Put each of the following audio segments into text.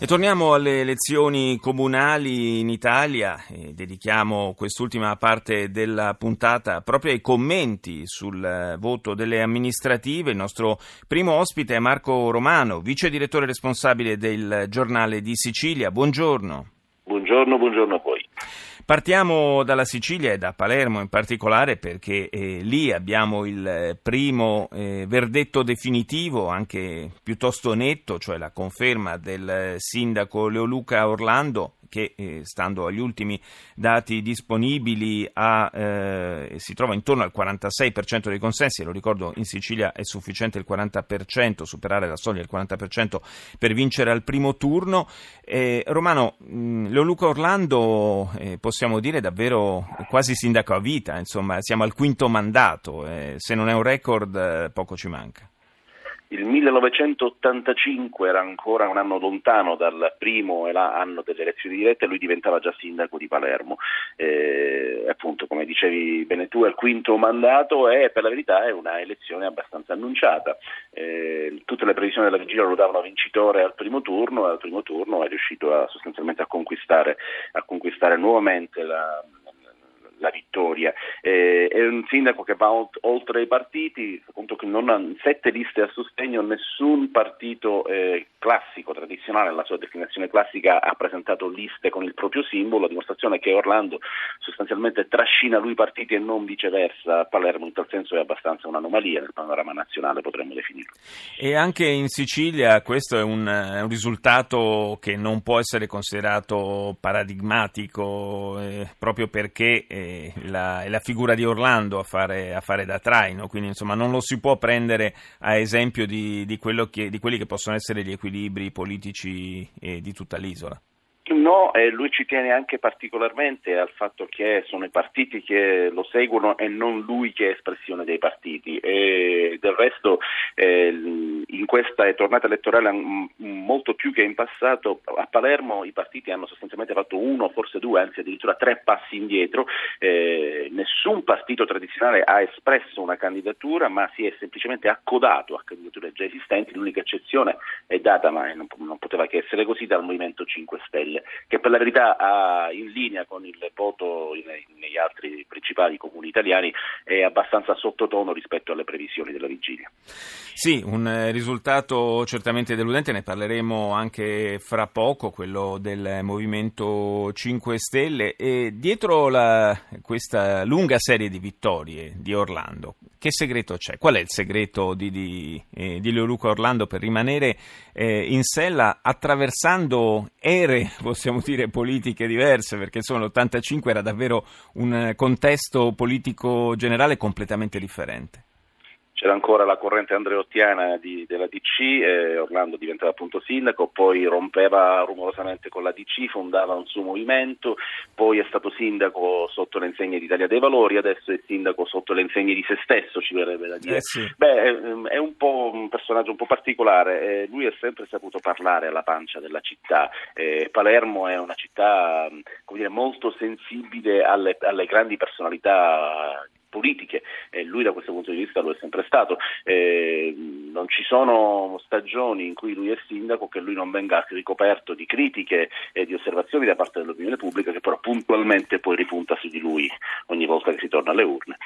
E torniamo alle elezioni comunali in Italia e dedichiamo quest'ultima parte della puntata proprio ai commenti sul voto delle amministrative. Il nostro primo ospite è Marco Romano, vice direttore responsabile del giornale di Sicilia. Buongiorno. Buongiorno, buongiorno a voi. Partiamo dalla Sicilia e da Palermo in particolare perché eh, lì abbiamo il primo eh, verdetto definitivo, anche piuttosto netto, cioè la conferma del sindaco Leoluca Orlando che eh, stando agli ultimi dati disponibili ha, eh, si trova intorno al 46% dei consensi, lo ricordo in Sicilia è sufficiente il 40%, superare la soglia del 40% per vincere al primo turno. Eh, Romano, mh, Leoluca Orlando eh, possiamo dire davvero quasi sindaco a vita, insomma siamo al quinto mandato, eh, se non è un record eh, poco ci manca. Il 1985 era ancora un anno lontano dal primo anno delle elezioni dirette e lui diventava già sindaco di Palermo. Eh, appunto, come dicevi bene tu, è il quinto mandato e per la verità è una elezione abbastanza annunciata. Eh, tutte le previsioni della vigilia lo davano vincitore al primo turno e al primo turno è riuscito a, sostanzialmente a conquistare, a conquistare nuovamente la la vittoria. Eh, è un sindaco che va oltre i partiti, appunto che non ha sette liste a sostegno, nessun partito eh, classico, tradizionale, la sua destinazione classica ha presentato liste con il proprio simbolo, a dimostrazione che Orlando sostanzialmente trascina lui partiti e non viceversa. Palermo in tal senso è abbastanza un'anomalia nel panorama nazionale, potremmo definirlo. E anche in Sicilia questo è un, è un risultato che non può essere considerato paradigmatico eh, proprio perché eh, la, è la figura di Orlando a fare, a fare, da traino, quindi insomma non lo si può prendere a esempio di, di, che, di quelli che possono essere gli equilibri politici eh, di tutta l'isola. No, e lui ci tiene anche particolarmente al fatto che sono i partiti che lo seguono e non lui che è espressione dei partiti. E del resto eh, questa tornata elettorale molto più che in passato a Palermo i partiti hanno sostanzialmente fatto uno, forse due, anzi addirittura tre passi indietro. Eh, nessun partito tradizionale ha espresso una candidatura, ma si è semplicemente accodato a candidature già esistenti. L'unica eccezione è data, ma non, non poteva che essere così, dal Movimento 5 Stelle che per la verità ha in linea con il voto negli altri principali comuni italiani è abbastanza sottotono rispetto alle previsioni della vigilia. Sì, un eh, risultato certamente deludente, ne parleremo anche fra poco, quello del Movimento 5 Stelle e dietro la, questa lunga serie di vittorie di Orlando, che segreto c'è? Qual è il segreto di, di, eh, di Leoluca Orlando per rimanere eh, in sella attraversando ere, possiamo dire, politiche diverse? Perché insomma l'85 era davvero un contesto politico generale completamente differente c'era ancora la corrente andreottiana di, della DC, eh, Orlando diventava appunto sindaco, poi rompeva rumorosamente con la DC, fondava un suo movimento, poi è stato sindaco sotto le insegne di Italia dei Valori, adesso è sindaco sotto le insegne di se stesso, ci verrebbe da dire. Eh sì. Beh, è, un po' un personaggio un po' particolare, eh, lui ha sempre saputo parlare alla pancia della città, eh, Palermo è una città dire, molto sensibile alle, alle grandi personalità politiche e lui da questo punto di vista lo è sempre stato. Eh, non ci sono stagioni in cui lui è sindaco che lui non venga ricoperto di critiche e di osservazioni da parte dell'opinione pubblica che però puntualmente poi ripunta su di lui ogni volta che si torna alle urne.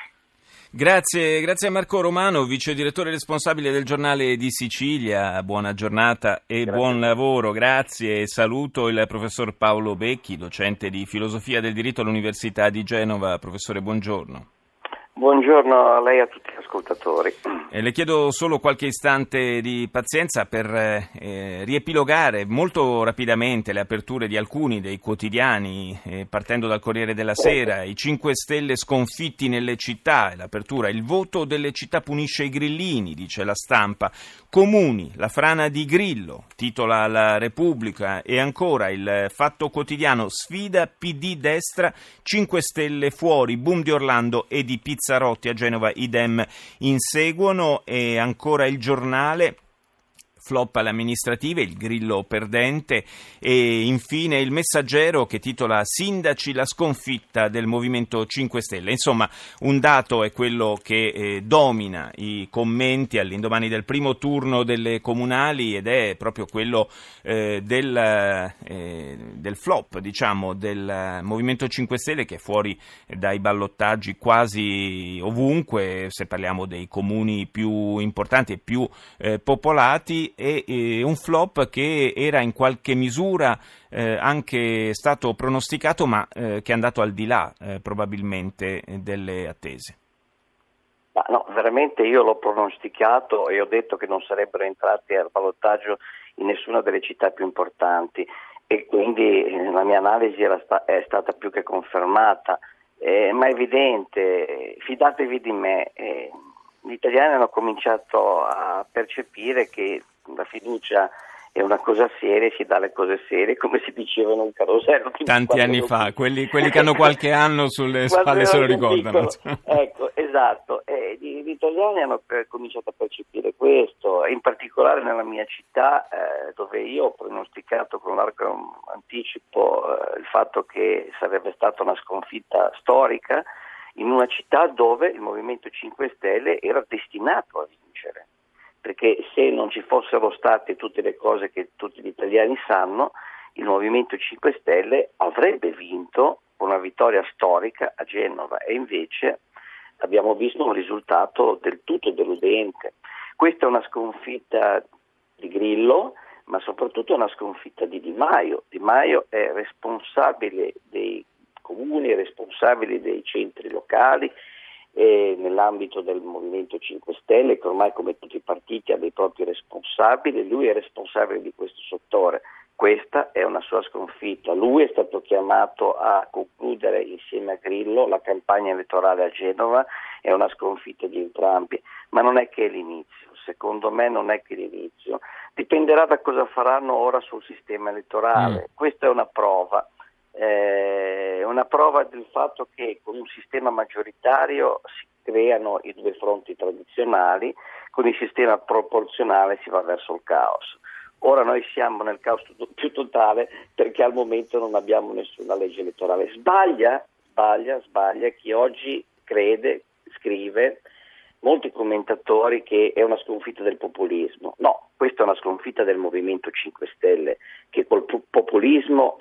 Grazie, grazie a Marco Romano, vice direttore responsabile del giornale di Sicilia. Buona giornata e grazie. buon lavoro. Grazie. Saluto il professor Paolo Becchi, docente di filosofia del diritto all'Università di Genova. Professore, buongiorno. Buongiorno a lei e a tutti ascoltatori. Eh, le chiedo solo qualche istante di pazienza per eh, riepilogare molto rapidamente le aperture di alcuni dei quotidiani, eh, partendo dal Corriere della Sera, i 5 Stelle sconfitti nelle città, l'apertura, il voto delle città punisce i grillini, dice la stampa, comuni, la frana di Grillo, titola la Repubblica. E ancora il Fatto Quotidiano, sfida PD destra, 5 Stelle fuori, boom di Orlando e di Pizza Pizzarotti a Genova idem inseguono e ancora il giornale flop alle amministrative, il grillo perdente e infine il messaggero che titola Sindaci la sconfitta del Movimento 5 Stelle. Insomma, un dato è quello che eh, domina i commenti all'indomani del primo turno delle comunali ed è proprio quello eh, del, eh, del, flop, diciamo, del Movimento 5 Stelle che è fuori dai ballottaggi quasi ovunque, se parliamo dei comuni più importanti e più eh, popolati, e un flop che era in qualche misura eh, anche stato pronosticato ma eh, che è andato al di là eh, probabilmente delle attese. Ma no, veramente io l'ho pronosticato e ho detto che non sarebbero entrati al ballottaggio in nessuna delle città più importanti e quindi eh, la mia analisi sta- è stata più che confermata, eh, ma è evidente, fidatevi di me, eh, gli italiani hanno cominciato a percepire che la fiducia è una cosa seria, si dà le cose serie, come si dicevano in carosello. Tanti anni fa, quelli, quelli, che hanno qualche anno sulle spalle se lo ricordano. ecco, esatto, eh, gli, gli, italiani hanno per, cominciato a percepire questo, in particolare nella mia città, eh, dove io ho pronosticato con largo anticipo eh, il fatto che sarebbe stata una sconfitta storica, in una città dove il Movimento 5 Stelle era destinato a vincere perché se non ci fossero state tutte le cose che tutti gli italiani sanno, il Movimento 5 Stelle avrebbe vinto una vittoria storica a Genova e invece abbiamo visto un risultato del tutto deludente. Questa è una sconfitta di Grillo, ma soprattutto una sconfitta di Di Maio. Di Maio è responsabile dei comuni, è responsabile dei centri locali, eh, nell'ambito del Movimento 5 Stelle che ormai come tutti i partiti ha dei propri responsabili, lui è responsabile di questo settore. Questa è una sua sconfitta. Lui è stato chiamato a concludere insieme a Grillo la campagna elettorale a Genova, è una sconfitta di entrambi, ma non è che è l'inizio, secondo me non è che l'inizio. Dipenderà da cosa faranno ora sul sistema elettorale. Mm. Questa è una prova eh, una prova del fatto che con un sistema maggioritario si creano i due fronti tradizionali, con il sistema proporzionale si va verso il caos. Ora noi siamo nel caos più totale perché al momento non abbiamo nessuna legge elettorale. Sbaglia, sbaglia, sbaglia chi oggi crede, scrive molti commentatori che è una sconfitta del populismo. No, questa è una sconfitta del Movimento 5 Stelle che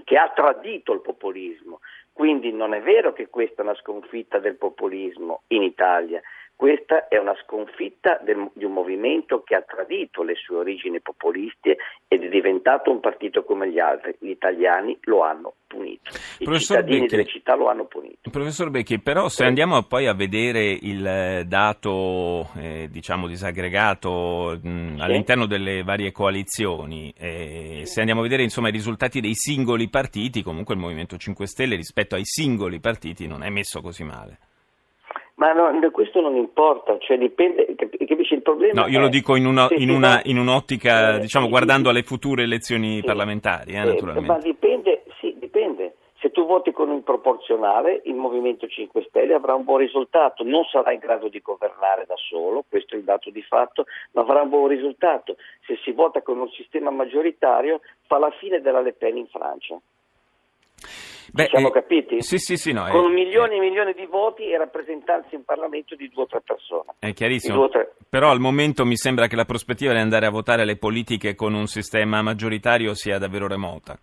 che ha tradito il populismo. Quindi non è vero che questa è una sconfitta del populismo in Italia, questa è una sconfitta del, di un movimento che ha tradito le sue origini populiste ed è diventato un partito come gli altri. Gli italiani lo hanno punito. I Professor cittadini Becchi, delle città lo hanno punito. Professor Becchi, però se andiamo poi a vedere il eh, dato eh, diciamo disaggregato mh, sì. all'interno delle varie coalizioni, eh, se andiamo a vedere insomma, i risultati dei singoli partiti, comunque il Movimento 5 Stelle rispetto ai singoli partiti non è messo così male. Ma no, questo non importa, cioè dipende, capisci il problema? No, io è... lo dico in, una, in, una, in un'ottica, eh, diciamo, guardando alle future elezioni sì, parlamentari, eh, eh, naturalmente. Ma dipende, sì, dipende. Se tu voti con un proporzionale, il Movimento 5 Stelle avrà un buon risultato, non sarà in grado di governare da solo, questo è il dato di fatto, ma avrà un buon risultato. Se si vota con un sistema maggioritario, fa la fine della Le Pen in Francia. Beh, siamo eh, capiti? Sì, sì, sì, no, Con eh, milioni e milioni di voti e rappresentanza in Parlamento di due o tre persone. È chiarissimo. Tre... Però al momento mi sembra che la prospettiva di andare a votare le politiche con un sistema maggioritario sia davvero remota.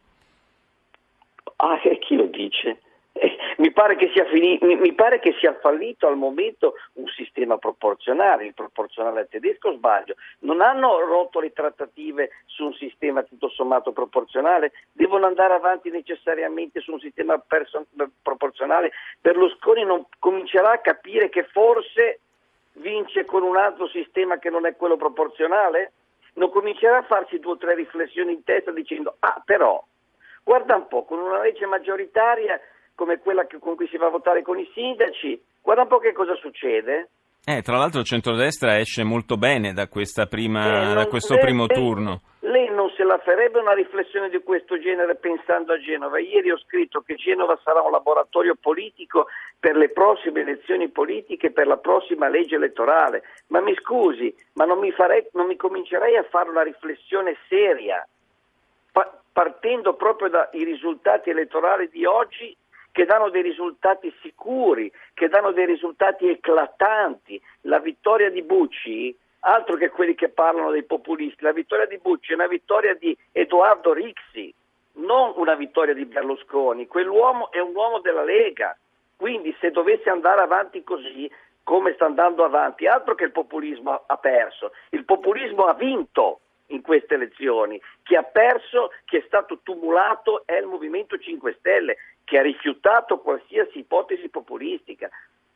Ah, chi lo dice? mi pare, fini- mi pare, che sia fallito al momento un sistema proporzionale, il proporzionale tedesco sbaglio, non hanno rotto le trattative su un sistema tutto sommato proporzionale, devono andare avanti necessariamente su un sistema perso- proporzionale, Berlusconi non comincerà a capire che forse vince con un altro sistema che non è quello proporzionale? Non comincerà a farsi due o tre riflessioni in testa dicendo ah però guarda un po', con una legge maggioritaria come quella che, con cui si va a votare con i sindaci. Guarda un po' che cosa succede. Eh, tra l'altro il centrodestra esce molto bene da, prima, eh, da questo lei, primo turno. Lei non se la farebbe una riflessione di questo genere pensando a Genova. Ieri ho scritto che Genova sarà un laboratorio politico per le prossime elezioni politiche, per la prossima legge elettorale. Ma mi scusi, ma non mi, farei, non mi comincerei a fare una riflessione seria, pa- partendo proprio dai risultati elettorali di oggi che danno dei risultati sicuri, che danno dei risultati eclatanti. La vittoria di Bucci altro che quelli che parlano dei populisti. La vittoria di Bucci è una vittoria di Edoardo Rixi, non una vittoria di Berlusconi. Quell'uomo è un uomo della Lega. Quindi se dovesse andare avanti così, come sta andando avanti, altro che il populismo ha perso. Il populismo ha vinto in queste elezioni. Chi ha perso, chi è stato tumulato è il Movimento 5 Stelle, che ha rifiutato qualsiasi ipotesi populistica.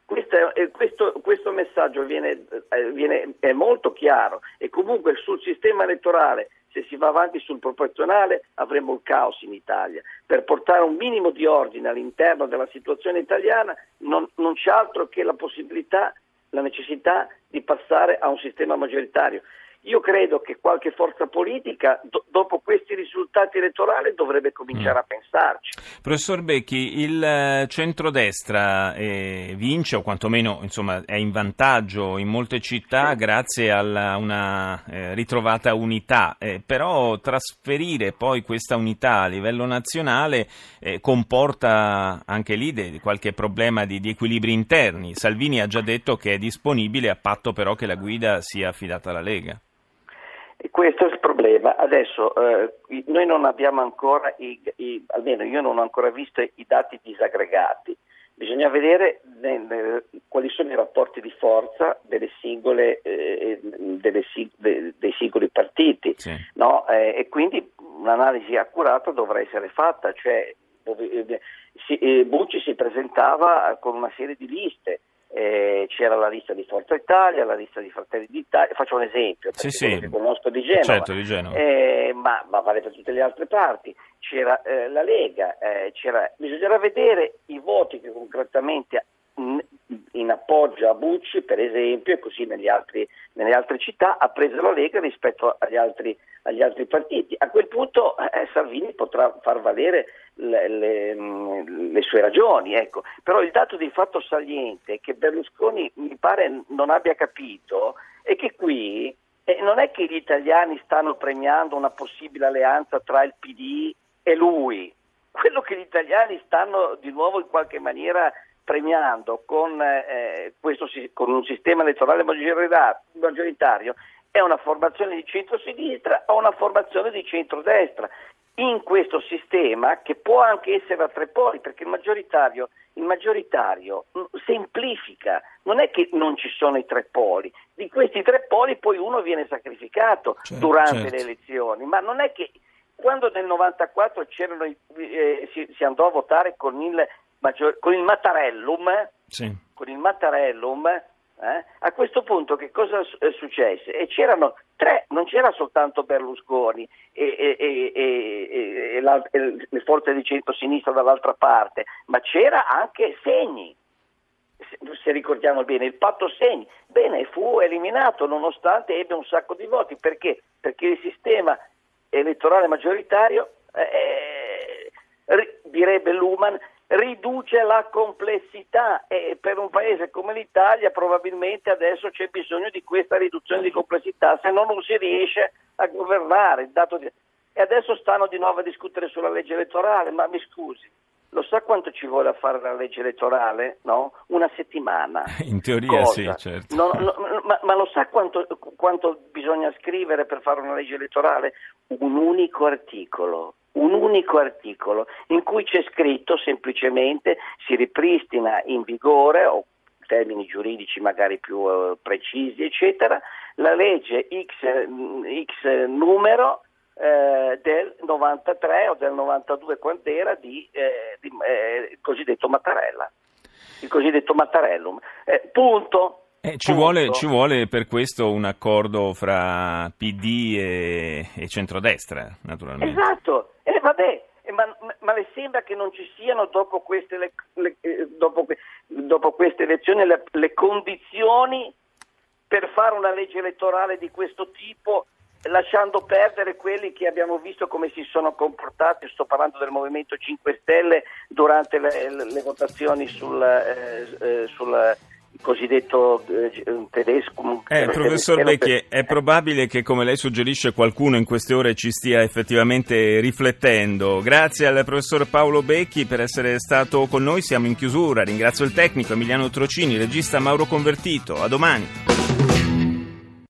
Questo, questo, questo messaggio viene, eh, viene, è molto chiaro e comunque sul sistema elettorale se si va avanti sul proporzionale avremo il caos in Italia. Per portare un minimo di ordine all'interno della situazione italiana non, non c'è altro che la possibilità, la necessità di passare a un sistema maggioritario. Io credo che qualche forza politica, do- dopo questi risultati elettorali, dovrebbe cominciare mm. a pensarci. Professor Becchi, il eh, centrodestra eh, vince, o quantomeno insomma, è in vantaggio in molte città sì. grazie a una eh, ritrovata unità, eh, però trasferire poi questa unità a livello nazionale eh, comporta anche lì de- qualche problema di, di equilibri interni. Salvini ha già detto che è disponibile a patto però che la guida sia affidata alla Lega. E questo è il problema. Adesso eh, noi non abbiamo ancora, i, i, almeno io non ho ancora visto i dati disaggregati. Bisogna vedere nel, quali sono i rapporti di forza delle singole, eh, delle, de, dei singoli partiti sì. no? eh, e quindi un'analisi accurata dovrà essere fatta. Cioè, dove, si, eh, Bucci si presentava con una serie di liste eh, c'era la lista di Forza Italia, la lista di Fratelli d'Italia, faccio un esempio, perché sì, sì. conosco di Genova, certo, di Genova. Eh, ma, ma, vale per tutte le altre parti, c'era eh, la Lega, eh, c'era... bisognerà vedere i voti che concretamente in appoggio a Bucci, per esempio, e così altri, nelle altre città, ha preso la Lega rispetto agli altri, agli altri partiti. A quel punto eh, Salvini potrà far valere le, le, le sue ragioni, ecco. però il dato di fatto saliente che Berlusconi mi pare non abbia capito è che qui eh, non è che gli italiani stanno premiando una possibile alleanza tra il PD e lui, quello che gli italiani stanno di nuovo in qualche maniera premiando con, eh, questo, con un sistema elettorale maggioritario è una formazione di centro-sinistra o una formazione di centro-destra. In questo sistema, che può anche essere a tre poli, perché il maggioritario, il maggioritario mm, semplifica, non è che non ci sono i tre poli, di questi tre poli poi uno viene sacrificato certo, durante certo. le elezioni, ma non è che quando nel 94 eh, si, si, andò a votare con il maggior, con il Mattarellum, sì. con il Mattarellum eh, a questo punto che cosa è successo? E c'erano tre, non c'era soltanto Berlusconi e, e, e, e le forze di centro-sinistra dall'altra parte, ma c'era anche Segni, se ricordiamo bene, il patto Segni. Bene, fu eliminato nonostante ebbe un sacco di voti. Perché? Perché il sistema elettorale maggioritario, eh, eh direbbe Luman, riduce la complessità e per un paese come l'Italia probabilmente adesso c'è bisogno di questa riduzione di complessità, se no non si riesce a governare. Di... E adesso stanno di nuovo a discutere sulla legge elettorale, ma mi scusi, lo sa quanto ci vuole a fare la legge elettorale? No? Una settimana. In teoria Cosa? sì, certo. No, no, ma, ma, lo sa quanto, quanto bisogna scrivere per fare una legge elettorale? Un unico articolo un unico articolo in cui c'è scritto semplicemente si ripristina in vigore o termini giuridici magari più uh, precisi eccetera la legge X, X numero eh, del 93 o del 92 quant'era di, eh, di eh, cosiddetto Mattarella il cosiddetto Mattarellum. Eh, punto eh, ci, vuole, ci, vuole, per questo un accordo fra PD e, e centrodestra, naturalmente. Esatto, eh, vabbè, ma, ma, le sembra che non ci siano dopo queste, le, le, eh, dopo, dopo queste elezioni le, le, condizioni per fare una legge elettorale di questo tipo lasciando perdere quelli che abbiamo visto come si sono comportati, sto parlando del Movimento 5 Stelle durante le, le, le votazioni sul, eh, eh, sul cosiddetto eh, tedesco. Eh, professor Becchi, è probabile che come lei suggerisce qualcuno in queste ore ci stia effettivamente riflettendo. Grazie al professor Paolo Becchi per essere stato con noi, siamo in chiusura. Ringrazio il tecnico Emiliano Trocini, il regista Mauro Convertito. A domani.